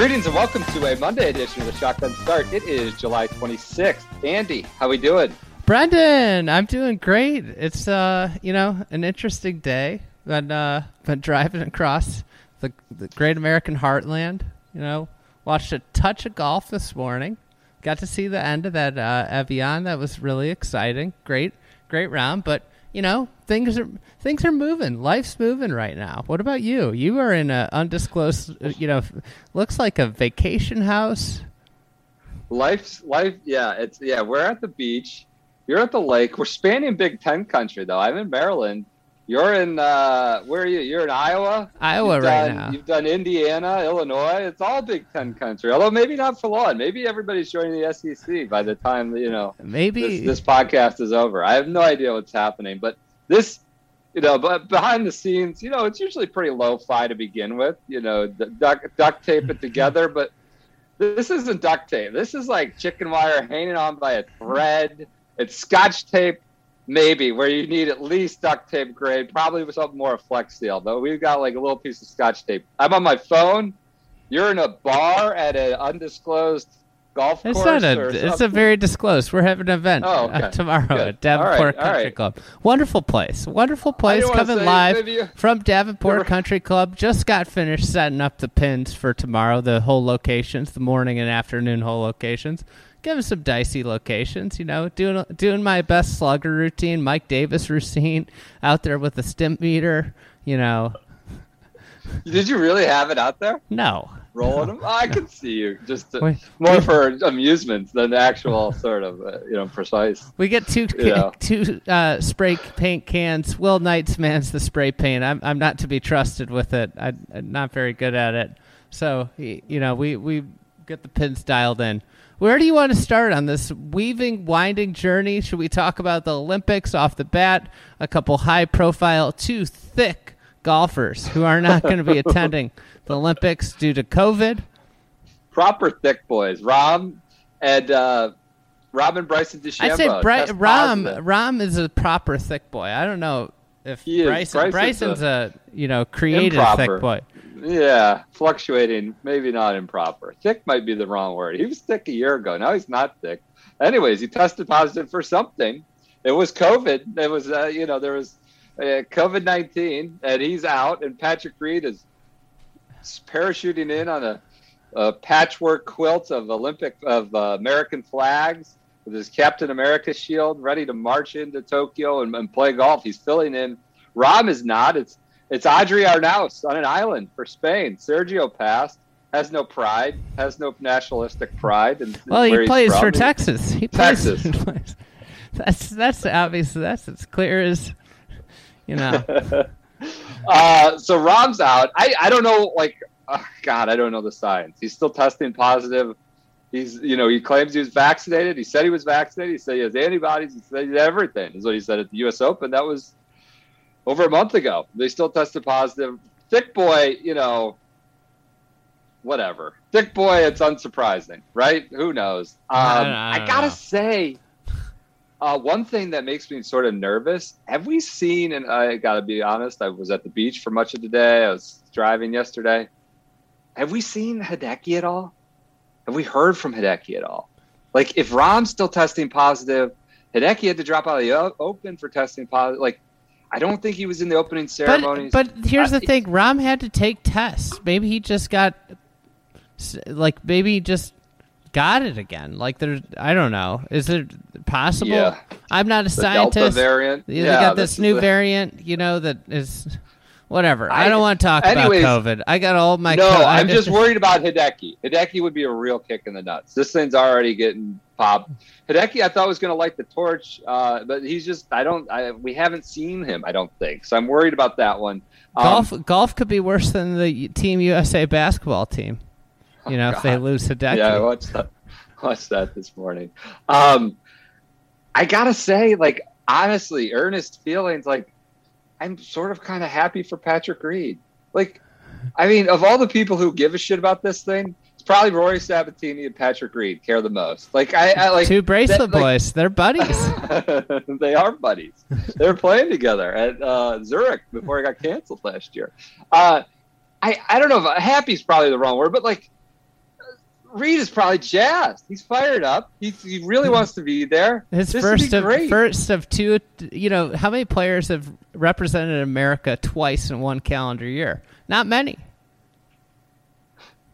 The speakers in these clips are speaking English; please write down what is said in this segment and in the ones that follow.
Greetings and welcome to a Monday edition of the Shotgun Start. It is July 26th. Andy, how we doing? Brendan, I'm doing great. It's uh, you know, an interesting day. Been uh, been driving across the the Great American Heartland. You know, watched a touch of golf this morning. Got to see the end of that uh, Evian. That was really exciting. Great, great round. But you know, things are things are moving. Life's moving right now. What about you? You are in a undisclosed. You know, looks like a vacation house. Life's life, yeah, it's yeah, we're at the beach. You're at the lake. We're spanning Big Ten country though. I'm in Maryland. You're in uh where are you? You're in Iowa? Iowa You've right done- now. You've done Indiana, Illinois. It's all Big Ten country. Although maybe not for long. Maybe everybody's joining the SEC by the time you know Maybe this, this podcast is over. I have no idea what's happening, but this, you know, but behind the scenes, you know, it's usually pretty low-fi to begin with. You know, duct, duct tape it together, but this isn't duct tape. This is like chicken wire hanging on by a thread. It's scotch tape, maybe, where you need at least duct tape grade, probably with something more of flex seal. But we've got like a little piece of scotch tape. I'm on my phone. You're in a bar at an undisclosed golf It's course. not a. It's a very disclosed. We're having an event Oh, uh, tomorrow Good. at Davenport right, Country right. Club. Wonderful place. Wonderful place. Coming live you- from Davenport Country Club. Just got finished setting up the pins for tomorrow. The whole locations, the morning and afternoon whole locations. Give us some dicey locations. You know, doing doing my best slugger routine. Mike Davis routine out there with the Stimpmeter. You know, Did you really have it out there? no. rolling them. I can see you just uh, Wait. more for amusement than actual sort of uh, you know precise. We get two two uh, spray paint cans. Will Knights mans the spray paint. I'm I'm not to be trusted with it. I, I'm not very good at it. So you know, we we get the pins dialed in. Where do you want to start on this weaving, winding journey? Should we talk about the Olympics off the bat? A couple high profile, two thick golfers who are not going to be attending the Olympics due to COVID. Proper thick boys, Rahm and uh, Robin Bryson DeChambeau. I'd say Bri- Rahm. Rahm is a proper thick boy. I don't know if He. Bryson Bryson's Bryson's a, you know creative Improper. thick boy. Yeah, fluctuating, maybe not improper. Thick might be the wrong word. He was thick a year ago. Now he's not thick. Anyways, he tested positive for something. It was COVID. It was, uh, you know, there was uh, COVID 19, and he's out. And Patrick Reed is parachuting in on a, a patchwork quilt of Olympic, of uh, American flags with his Captain America shield, ready to march into Tokyo and, and play golf. He's filling in. Rahm is not. It's it's Adri Arnaus on an island for Spain. Sergio passed, has no pride, has no nationalistic pride. And Well, he plays from. for Texas. He plays. Texas. That's that's obvious. That's as clear as you know. Uh, so Rahm's out. I, I don't know, like, oh, God, I don't know the science. He's still testing positive. He's, you know, he claims he was vaccinated. He said he was vaccinated. He said he has antibodies. He said he everything, is what he said at the U.S. Open. That was over a month ago. They still tested positive. Thick boy, you know, whatever. Thick boy, it's unsurprising, right? Who knows? Um, I I, I gotta know. say, uh, one thing that makes me sort of nervous. Have we seen? And I gotta be honest, I was at the beach for much of the day. I was driving yesterday. Have we seen Hideki at all? Have we heard from Hideki at all? Like, if Rahm's still testing positive, Hideki had to drop out of the open for testing positive. Like, I don't think he was in the opening ceremonies. But but here's I- the thing: Rahm had to take tests. Maybe he just got like maybe he just got it again. Like there's I don't know. Is it possible? Yeah. I'm not a the Delta scientist. variant. You yeah, got this is new the- variant, you know, that is Whatever. I, I- don't want to talk anyways- about COVID. I got all my. no, co- I'm just worried about Hideki. Hideki would be a real kick in the nuts. This thing's already getting popped. Hideki, I thought was going to light the torch, uh, but he's just. I don't. I, we haven't seen him. I don't think. So I'm worried about that one. Um, golf. golf could be worse than the Team USA basketball team. You know, if they Oh, lose Hideki. Yeah, I watched that. Watched that this morning. Um, I gotta say, like honestly, earnest feelings. Like I'm sort of kind of happy for Patrick Reed. Like, I mean, of all the people who give a shit about this thing, it's probably Rory Sabatini and Patrick Reed care the most. Like I, I like Two bracelet that- like- boys. They're buddies. they are buddies. They were playing together at uh, Zurich before it got canceled last year. Uh, I I don't know if happy's probably the wrong word, but like Reed is probably jazzed. He's fired up. He he really wants to be there. His This first of great. first of two. You know, how many players have represented America twice in one calendar year? Not many.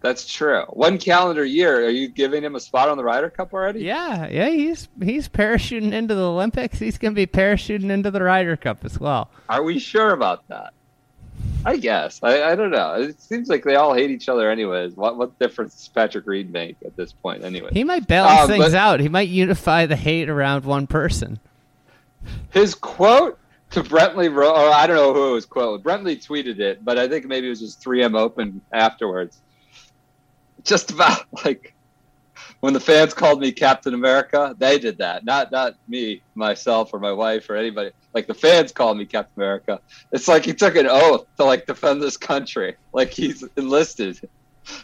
That's true. One calendar year. Are you giving him a spot on the Ryder Cup already? Yeah, yeah. He's he's parachuting into the Olympics. He's going to be parachuting into the Ryder Cup as well. Are we sure about that? I guess. I, I don't know. It seems like they all hate each other anyways. What what difference does Patrick Reed make at this point anyway? He might balance Um, things out. He might unify the hate around one person. his quote to Brentley, or I don't know who it was quote. Brentley tweeted it, but I think maybe it was just 3M Open afterwards. Just about like when the fans called me Captain America, they did that. Not not me, myself, or my wife, or anybody. Like the fans call me Captain America. It's like he took an oath to like defend this country. Like he's enlisted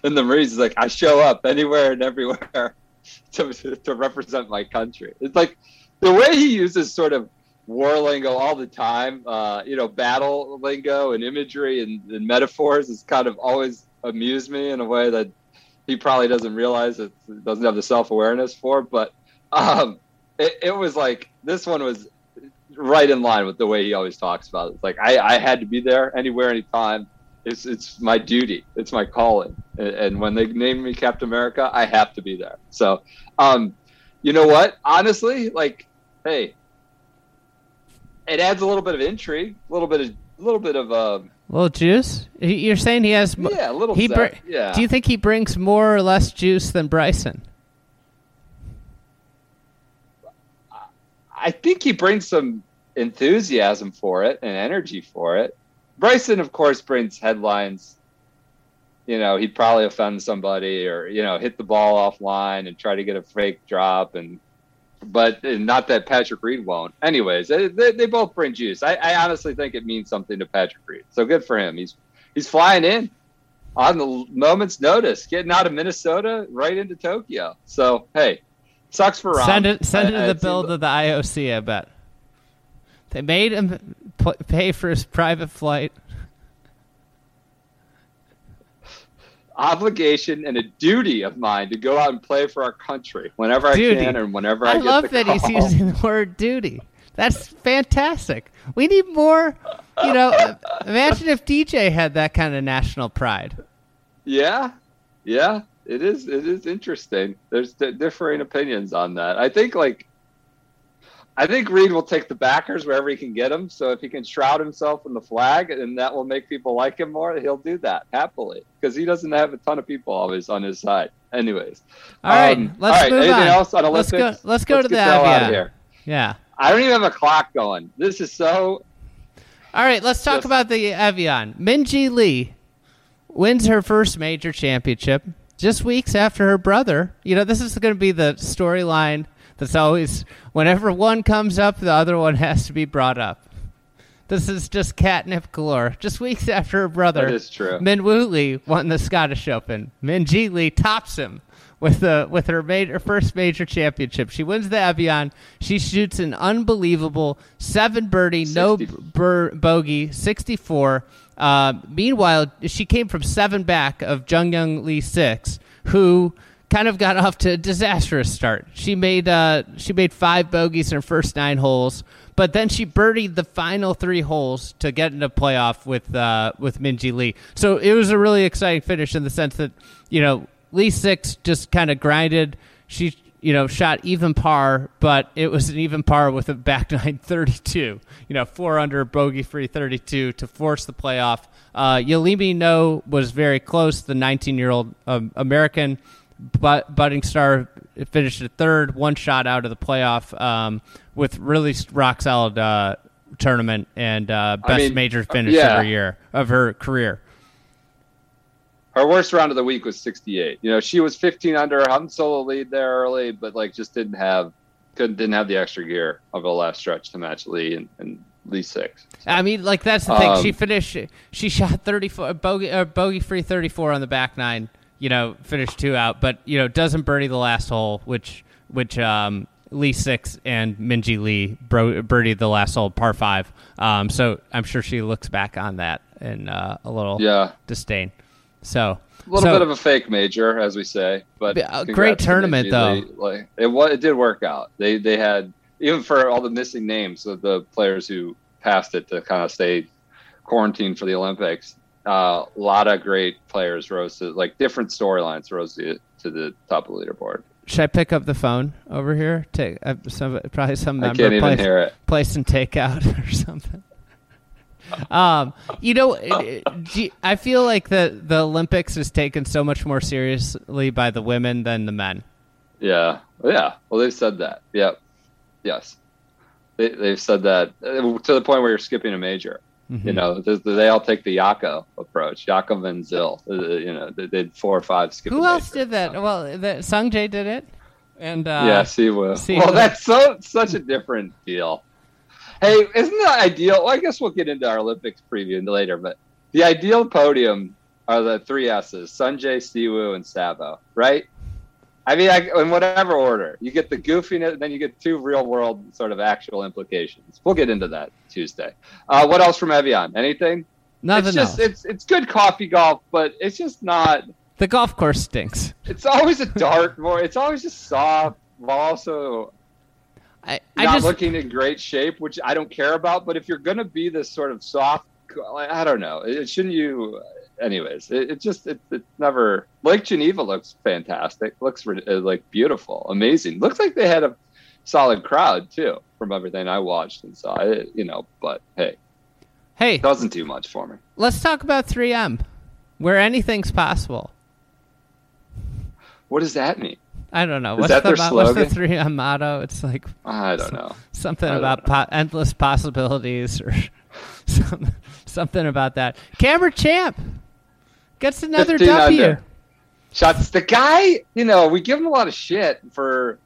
in the Marines. He's like, I show up anywhere and everywhere to to represent my country. It's like the way he uses sort of war lingo all the time, uh, you know, battle lingo and imagery and, and metaphors has kind of always amused me in a way that he probably doesn't realize it doesn't have the self awareness for. But um, it, it was like this one was right in line with the way he always talks about it. It's like I, I had to be there anywhere, anytime. It's it's my duty. It's my calling. And, and when they name me Captain America, I have to be there. So, um, you know what? Honestly, like, hey, it adds a little bit of intrigue, a little bit of, a little bit of, uh, little juice. You're saying he has. yeah, a little. He br- yeah. Do you think he brings more or less juice than Bryson? I think he brings some enthusiasm for it and energy for it. Bryson, of course, brings headlines. You know, he'd probably offend somebody or, you know, hit the ball offline and try to get a fake drop. And, but and not that Patrick Reed won't. Anyways, they, they, both bring juice. I, I honestly think it means something to Patrick Reed. So good for him. He's, he's flying in on the moment's notice, getting out of Minnesota right into Tokyo. So, hey, sucks for Rahm. Send it. Send it to the bill to the IOC. I bet they made him pay for his private flight. obligation and a duty of mine to go out and play for our country whenever I can and whenever I, can. I get love that he's using the word duty. That's fantastic. We need more. You know, imagine if DJ had that kind of national pride. Yeah, yeah, it is. It is interesting. There's di- differing opinions on that. I think like, I think Reed will take the backers wherever he can get them. So if he can shroud himself in the flag, and that will make people like him more, he'll do that happily because he doesn't have a ton of people always on his side. Anyways, All right, Um, let's all right, move anything on. else on Let's go- let's go to get the hell out of Evian. here. Yeah. I don't even have a clock going. This is so All right, let's talk Just- about the Evian. Minjee Lee wins her first major championship just weeks after her brother. You know, this is going to be the storyline that's always whenever one comes up, the other one has to be brought up. This is just catnip galore. Just weeks after her brother, That is true. Min Woo Lee won the Scottish Open. Minjee Lee tops him with the with her major first major championship. She wins the Evian. She shoots an unbelievable seven birdie, no 60. bur- bogey, sixty four. Uh, meanwhile, she came from seven back of Jeongeun Lee six, who kind of got off to a disastrous start. She made uh, she made five bogeys in her first nine holes, but then she birdied the final three holes to get into playoff with uh, with Minjee Lee. So it was a really exciting finish in the sense that you know Lee six just kind of grinded. She you know, shot even par, but it was an even par with a back nine 32. You know, four under, bogey free 32 to force the playoff. Uh, Yealimi Noh was very close. The 19 year old um, American but budding star finished at third, one shot out of the playoff um, with really rock solid uh, tournament and uh, best mean, major finish yeah. of her year of her career. Her worst round of the week was 68. You know, she was 15 under, hung solo lead there early, but like just didn't have couldn't didn't have the extra gear of a last stretch to match Lee and, and Lee six. I mean, like that's the thing. she Um, finished. She shot 34 bogey uh, bogey free 34 on the back nine. You know, finished two out, but you know doesn't birdie the last hole, which which um, Lee six and Minjee Lee bro- birdied the last hole par five. Um, so I'm sure she looks back on that in uh, a little Yeah. disdain. So A little so- bit of a fake major, as we say, but a great tournament, Minjee though. Like it it did work out. They they had even for all the missing names of the players who passed it to kind of stay quarantined for the Olympics. Uh, a lot of great players rose to like different storylines rose to, to the top of the leaderboard. should I pick up the phone over here? Take uh, some probably some member can't place- and it. play some takeout or something. Um, you know, it- it- do you- I feel like the the Olympics is taken so much more seriously by the women than the men. Yeah, yeah. Well, they've said that. Yep. Yes, they they've said that uh, to the point where you're skipping a major. Mm-hmm. You know, they, they all take the Yako approach. Yaakov and Zil. Uh, you know, they did four or five skip. Who else did that? Well, the, Sungjae did it, and uh, yeah, Siwoo. Siwoo. Well, that's so such a different deal. Hey, isn't that ideal? Well, I guess we'll get into our Olympics preview later, but the ideal podium are the three S's: Sungjae, Siwoo, and Sabo. Right? I mean, I, in whatever order, you get the goofiness, then you get two real-world sort of actual implications. We'll get into that Tuesday. Uh, what else from Evian? Anything? nothing it's just else. it's it's good coffee golf, but it's just not. the golf course stinks. It's always a dart more. It's always just soft, while also I, I not just looking in great shape, which I don't care about. But if you're going to be this sort of soft, I don't know, it, shouldn't you? Anyways, it, it just it, it never. Lake Geneva looks fantastic. Looks uh, like beautiful, amazing. Looks like they had a solid crowd too, from everything I watched and saw. It, you know, but hey, hey, doesn't do much for me. let's talk about 3M, where anything's possible. What does that mean? I don't know. Is What's that the their mo- what's the 3M uh, motto? It's like I don't know. something don't about po- endless possibilities or some, something about that. Cameron Champ gets another W. under. Shots. The guy, you know, we give him a lot of shit for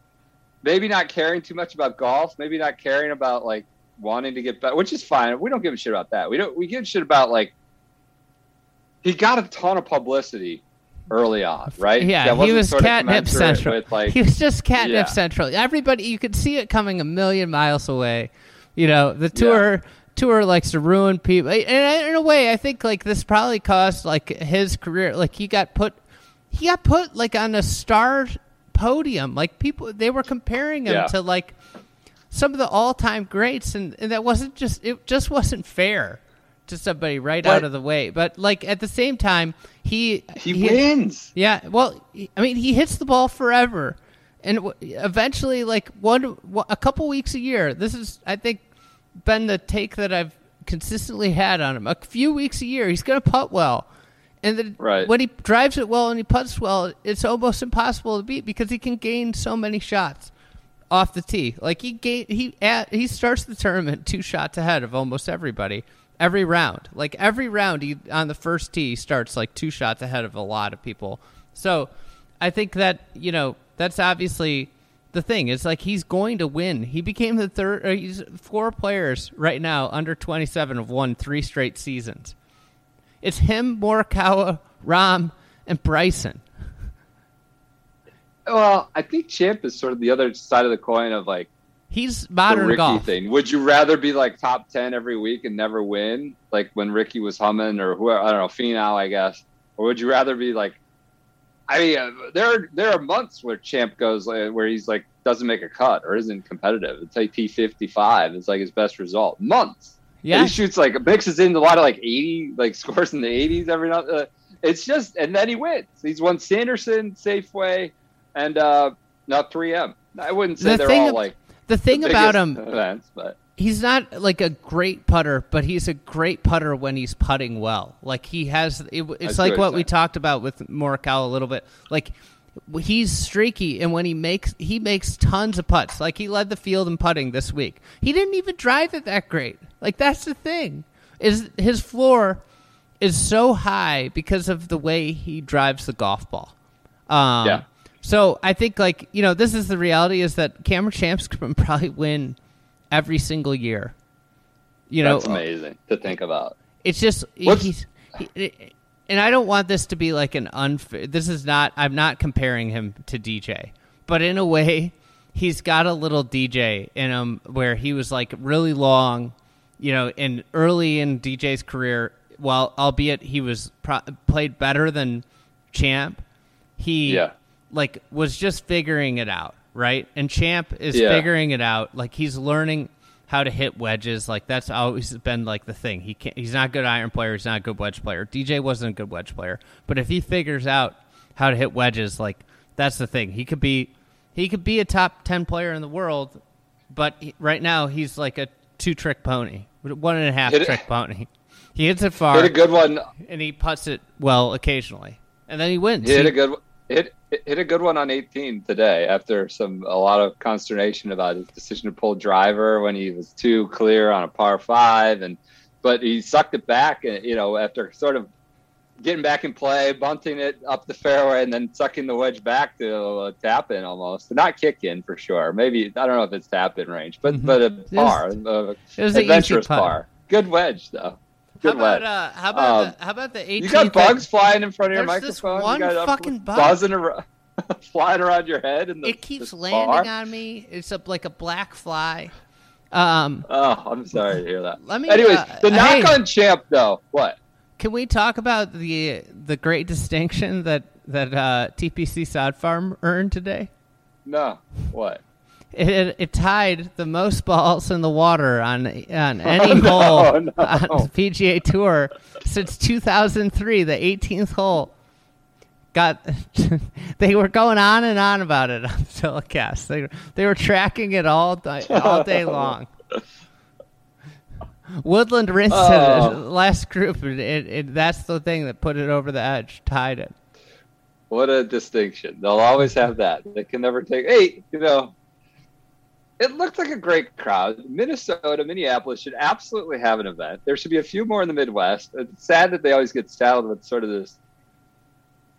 maybe not caring too much about golf, maybe not caring about like wanting to get better, which is fine. We don't give a shit about that. We don't. We give a shit about like he got a ton of publicity early on, right? Yeah, he was catnip central. Like, he was just catnip Yeah. central. Everybody, you could see it coming a million miles away. You know, the tour tour likes to ruin people, and in a way, I think like this probably cost like his career. Like he got put, he got put like on a star podium. Like people, they were comparing him Yeah. to like some of the all time greats, and, and that wasn't just it. Just wasn't fair to somebody right But- out of the way. But like at the same time, he he wins. yeah, well, he- I mean, he hits the ball forever, and w- eventually, like one, one- a couple weeks a year. This is, I think, been the take that I've consistently had on him. A few weeks a year, he's going to putt well, and then Right. when he drives it well and he puts well, it's almost impossible to beat because he can gain so many shots off the tee. Like he gain, he at, he starts the tournament two shots ahead of almost everybody every round. Like every round, he on the first tee starts like two shots ahead of a lot of people. So I think that you know that's obviously the thing. It's like he's going to win. He became the third. Uh, he's four players right now under twenty seven have won three straight seasons. It's him, Morikawa, Rahm, and Bryson. Well, I think Champ is sort of the other side of the coin of like He's modern Rickie golf. thing. Would you rather be like top ten every week and never win, like when Rickie was humming, or whoever I don't know, Finau, I guess, or would you rather be like? I mean, uh, there are there are months where Champ goes uh, where he's like doesn't make a cut or isn't competitive. It's like T fifty five. It's like his best result. Months. Yeah, He shoots like mixes in a lot of like eighty like scores in the eighties every night. Uh, it's just and then he wins. He's won Sanderson, Safeway, and uh, not 3M. I wouldn't say The they're all like The thing the about him, events, but he's not like a great putter, but he's a great putter when he's putting well. Like he has, it, it's see like what what we talked about with Morikawa a little bit. Like he's streaky, and when he makes he makes tons of putts. Like he led the field in putting this week. He didn't even drive it that great. Like that's the thing is his floor is so high because of the way he drives the golf ball. Um, Yeah. So I think like you know this is the reality is that Cameron Champs can probably win every single year. You know, that's amazing to think about. it's just What's- he's, he, and I don't want this to be like an unfair. This is not. I'm not comparing him to DJ, but in a way, he's got a little DJ in him where he was like really long, you know, and early in DJ's career. While albeit he was pro- played better than Champ, he Yeah. Like was just figuring it out, right? And Champ is Yeah. figuring it out. Like he's learning how to hit wedges. Like that's always been like the thing. He can't. He's not a good iron player. He's not a good wedge player. DJ wasn't a good wedge player, but if he figures out how to hit wedges, like that's the thing. He could be he could be a top ten player in the world, but he, right now he's like a two trick pony, one and a half Hit it- trick pony. He hits it far Hit a good one. and he puts it well occasionally, and then he wins. He hit He- a good one. hit hit a good one on 18 today after some a lot of consternation about his decision to pull driver when he was too clear on a par five and but he sucked it back and you know after sort of getting back in play bunting it up the fairway and then sucking the wedge back to a tap in almost not kick in for sure maybe I don't know if it's tap in range but but a par Mm-hmm. It uh, it was an easy adventurous putt. par good wedge though How good about uh, how about Um, the, how about the 18th? you got bugs flying in front of your microphone. one you got fucking bug. buzzing around, flying around your head, and It keeps landing on me. It's a, like a black fly. Um, Oh, I'm sorry to hear that. Let me, Anyways, uh, the knock hey. on champ though. What? can we talk about the the great distinction that that uh, TPC Sod Farm earned today? No. What? It, it, it tied the most balls in the water on on oh, any No, hole no. on the PGA Tour since 2003. The 18th hole got. they were going on and on about it on the telecast. They they were tracking it all day, all day long. Woodland rinsed Oh. it last group. and It, it, that's the thing that put it over the edge, tied it. What a distinction. They'll always have that. They can never take. Hey, you know, it looked like a great crowd. Minnesota, Minneapolis should absolutely have an event. There should be a few more in the Midwest. It's sad that they always get saddled with sort of this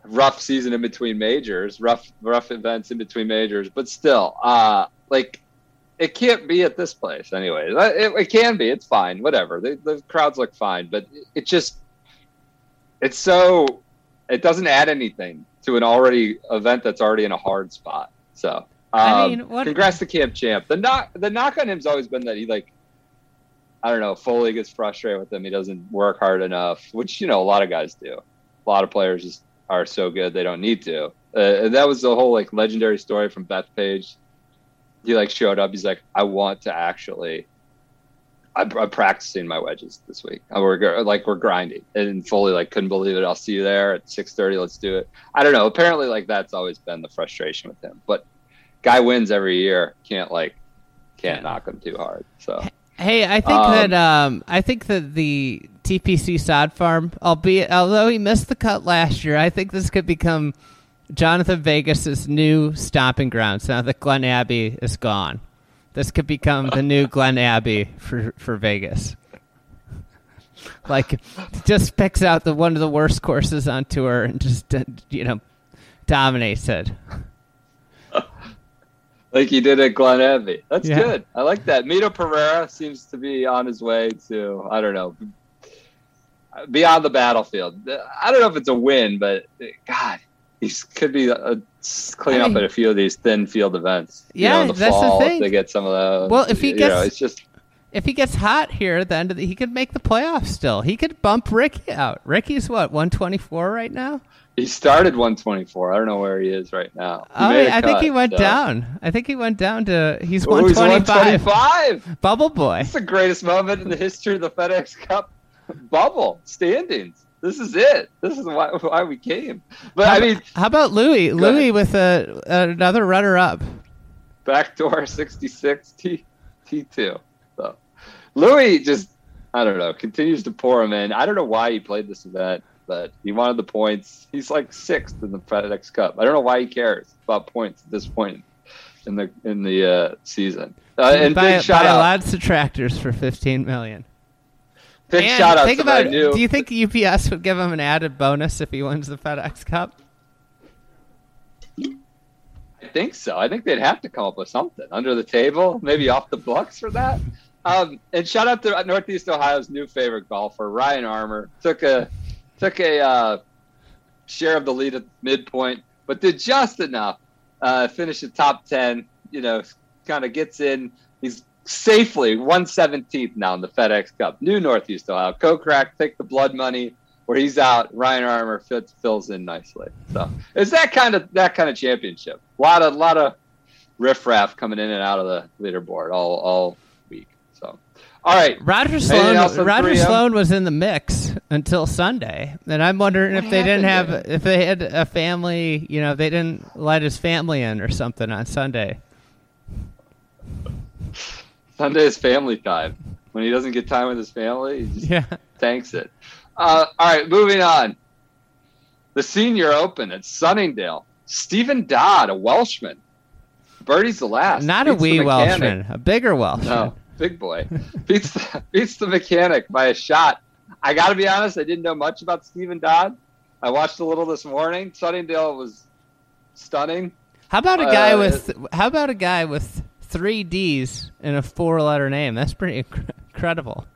rough season in between majors, rough rough events in between majors. But still, uh, like it can't be at this place, anyways. Uh, It, it can be. It's fine. Whatever. The, the crowds look fine, but it just it's so it doesn't add anything to an already event that's already in a hard spot. So, um, I mean, what- congrats to Cam Champ. The knock the knock on him's always been that he like I don't know, Foley gets frustrated with him. He doesn't work hard enough, which you know a lot of guys do. A lot of players just are so good they don't need to. Uh, and that was the whole like legendary story from Bethpage. He like showed up. He's like, I want to actually. I'm, I'm practicing my wedges this week. Uh, We're like we're grinding, and Foley like couldn't believe it. I'll see you there at 6:30. Let's do it. I don't know. Apparently, like that's always been the frustration with him. But guy wins every year. Can't like can't knock him too hard. So Hey, I think Um, that um, I think that the TPC sod farm, albeit although he missed the cut last year, I think this could become Jhonattan Vegas's new stomping grounds. Now that Glen Abbey is gone, this could become the new Glen Abbey for for Vegas. Like, just picks out the one of the worst courses on tour and just you know dominates it. Like he did at Glen Abbey. That's Yeah. good. I like that. Mito Pereira seems to be on his way to I don't know beyond the battlefield. I don't know if it's a win, but God, he could be a, clean I up mean- at a few of these thin field events. you Yeah, know, in the that's the fall, if thing. They get some of those. Well, if he you gets- know, it's just if he gets hot here at the end of the, he could make the playoffs still. He could bump Rickie out. Rickie's what, 124 right now? He started 124. I don't know where he is right now. He Oh, I think he went so- down. I think he went down to he's Oh, he's 125. 125. Bubble boy. That's the greatest moment in the history of the FedEx Cup bubble standings. This is it. This is why why we came. But I mean, How about Louis? Louis ahead. with a, another runner-up. backdoor 66 T T2. So Louis just I don't know, continues to pour him in. I don't know why he played this event, but he wanted the points. He's like sixth in the FedEx Cup. I don't know why he cares about points at this point in the in the uh, season. Uh, and buy, big shout buy out, lots of tractors for fifteen million. big And shout out think about. Do you think UPS would give him an added bonus if he wins the FedEx Cup? I think so. I think they'd have to come up with something under the table, maybe off the books for that. Um, and shout out to Northeast Ohio's new favorite golfer, Ryan Armour. Took a took a uh, share of the lead at midpoint, but did just enough. Uh, finish the top ten. You know, kind of gets in. He's safely 117th now in the FedEx Cup. New Northeast Ohio. Kokrak take the blood money where he's out. Ryan Armour fits, fills in nicely. So it's that kind of that kind of championship. A lot of lot of riffraff coming in and out of the leaderboard all all all right, Roger Sloan. Roger Sloan was in the mix until Sunday, and I'm wondering if they didn't have, happened if they had a family, you know, they didn't let his family in or something on Sunday. Sunday is family time. When he doesn't get time with his family, he just Yeah. tanks it. Uh, all right, moving on. The Senior Open at Sunningdale. Stephen Dodd, a Welshman. Birdie's the last. Not a wee. Welshman, a bigger Welshman. No, big boy. beats the, beats the mechanic by a shot. I got to be honest, I didn't know much about Stephen Dodd. I watched a little this morning. Sunningdale was stunning. How about a guy Uh, with? How about a guy with three D's in a four-letter name? That's pretty inc- incredible.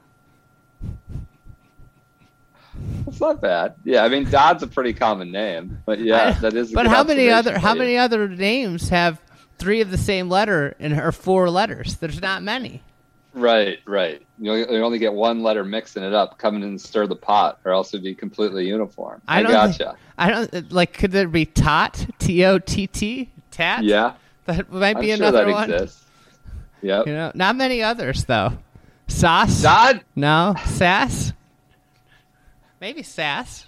It's not bad. Yeah, I mean Dodd's a pretty common name, but yeah, that is. A But good how many other? How many other names have three of the same letter in her four letters? There's not many. Right, right. You only, you only get one letter mixing it up, coming in and stir the pot, or else it'd be completely uniform. I, I don't. gotcha. thi- I don't like. Could there be tot? T O T T. Tat. yeah, That might I'm be sure another that one. exists. Yep. You know, not many others though. Sauce. Dodd, No. Sass. Maybe sass.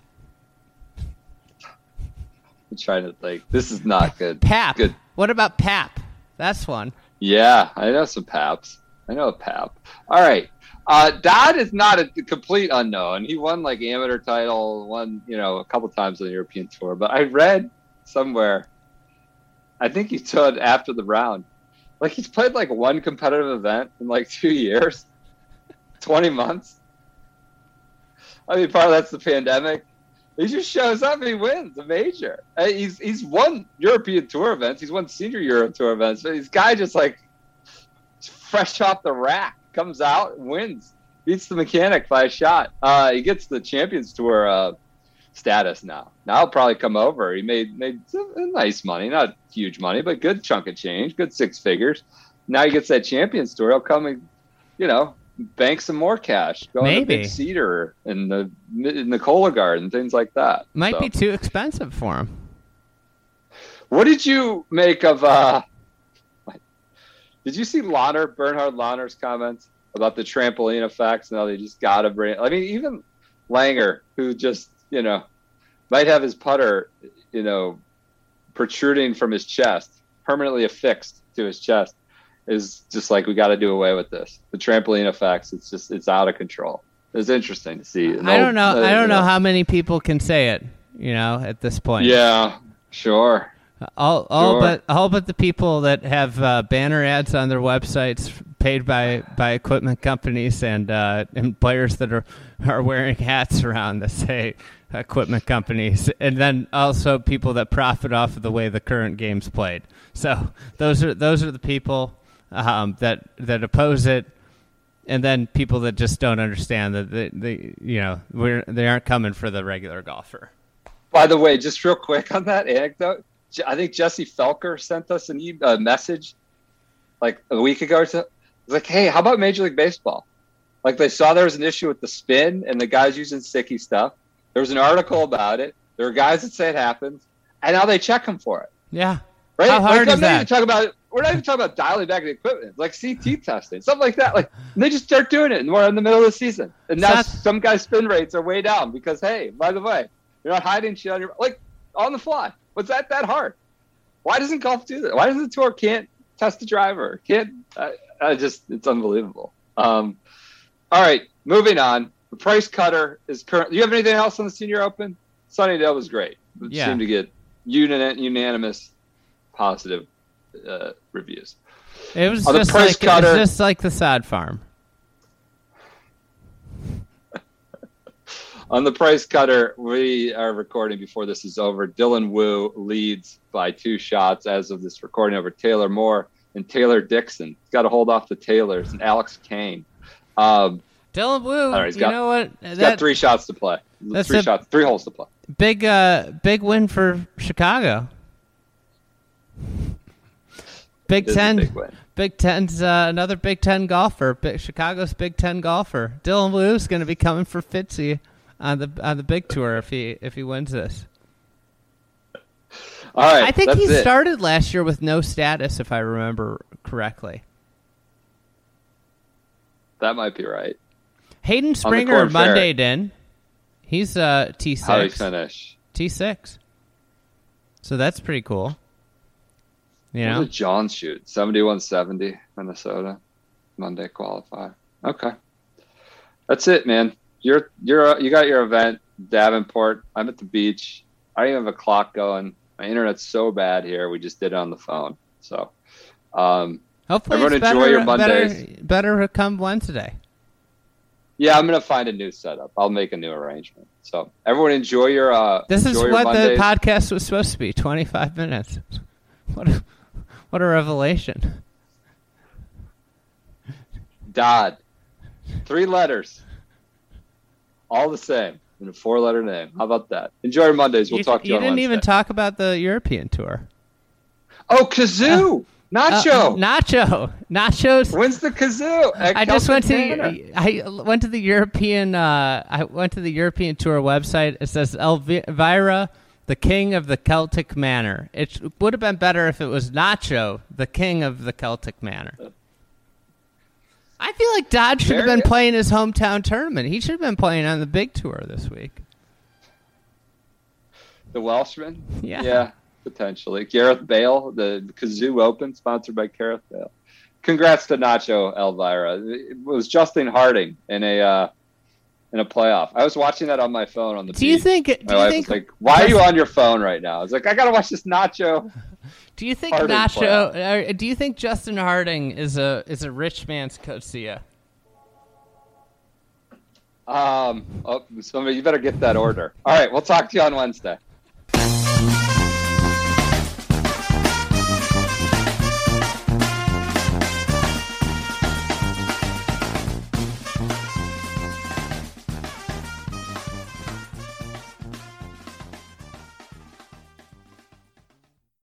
I'm trying to think. This is not good. Pap. Good. What about Pap? That's one. Yeah, I know some Paps. I know a Pap. All right. Uh, Dodd is not a complete unknown. He won like amateur title, won you know a couple times on the European tour. But I read somewhere, I think he stood after the round. Like he's played like one competitive event in like two years, twenty months. I mean, part of that's the pandemic. He just shows up and he wins a major. Uh, He's he's won European Tour events. He's won Senior Euro Tour events. But this guy just like fresh off the rack comes out wins, beats the mechanic by a shot. Uh, he gets the Champions Tour uh, status now. Now he'll probably come over. He made made some nice money, not huge money, but good chunk of change, good six figures. Now he gets that Champions Tour. He'll come and you know bank some more cash. Go Maybe. Big Cedar and the in the Cola Garden, things like that. Might So. be too expensive for him. What did you make of? uh Did you see Langer, Bernhard Langer's comments about the trampoline effects? Now they just gotta bring. It. I mean, even Langer, who just you know might have his putter, you know, protruding from his chest, permanently affixed to his chest, is just like we got to do away with this. The trampoline effects. It's just it's out of control. It's interesting to see. I don't know. uh, I don't know how many people can say it. You know, at this point. Yeah, sure. All, all Sure. but all but the people that have uh, banner ads on their websites paid by, by equipment companies and uh, and players that are are wearing hats around that say equipment companies, and then also people that profit off of the way the current game's played. So those are those are the people um, that that oppose it, and then people that just don't understand that they, they you know we're they aren't coming for the regular golfer. By the way, just real quick on that anecdote, I think Jesse Felker sent us an e- a message like a week ago or so. It's like, hey, how about Major League Baseball? Like they saw there was an issue with the spin and the guys using sticky stuff. There was an article about it. There are guys that say it happens, and now they check them for it. Yeah. Right? How hard like, is I'm not that? even talking about we're not even talking about dialing back the equipment, like CT testing, something like that. Like and they just start doing it, and we're in the middle of the season, and now some guys' spin rates are way down because hey, by the way, you're not hiding shit on your like on the fly. Was that that hard? Why doesn't golf do that? Why does the tour can't test the driver? Can't I, I just it's unbelievable. Um, all right, moving on. The price cutter is current. Do you have anything else on the Senior Open? Sunningdale was great. It Yeah. seemed to get unan- unanimous positive uh, reviews. It was just like cutter- it's just like the Sad Farm. On the price cutter, we are recording before this is over. Dylan Wu leads by two shots as of this recording over Taylor Moore and Taylor Dickson. He's got to hold off the Taylors and Alex Kane. Um, Dylan Wu, right, he's you got- know what? he's That got three shots to play. Three shots, three holes to play. big, uh, big win for Chicago. Big It is a Ten, big. Big Ten's uh, another Big Ten golfer. Big, Chicago's Big Ten golfer. Dylan Wu's going to be coming for Fitzy on the on the big tour if he if he wins this. All right, I think that's he it. started last year with no status, if I remember correctly. That might be right. Hayden Springer Monday in. He's uh T How do you six. finish? T six. So that's pretty cool. You What know, did John shoot? 7170, Minnesota. Monday qualify. Okay. That's it, man. You're you're you got your event, Davenport. I'm at the beach. I don't even have a clock going. My internet's so bad here. We just did it on the phone. So um hopefully everyone enjoy better, your Mondays. better better come Wednesday. yeah, I'm gonna find a new setup. I'll make a new arrangement. So everyone enjoy your uh This is what the podcast was supposed to be. Twenty five minutes. What a, what a revelation. Dodd. Three letters. All the same. In a four letter name. How about that? Enjoy your Mondays. We'll you talk to you, you didn't even talk about the European tour. Oh, Cazoo! Uh, Nacho. Nacho. Nachos. When's the Cazoo? I just went to the, I went to the European uh, I went to the European tour website. It says Elvira, the king of the Celtic Manor. It would have been better if it was Nacho, the king of the Celtic Manor. I feel like Dodd should have been playing his hometown tournament. He should have been playing on the big tour this week. The Welshman? Yeah. Yeah, potentially. Gareth Bale, the Cazoo Open, sponsored by Gareth Bale. Congrats to Nacho Elvira. It was Justin Harding in a uh, in a playoff. I was watching that on my phone on the Do you think? Do My you think? like, "Why are you on your phone right now?" I was like, "I gotta watch this Nacho." Do you think Harding Nacho? Uh, do you think Justin Harding is a is a rich man's Coetzee? Um, oh, somebody, you better get that order. All right, we'll talk to you on Wednesday.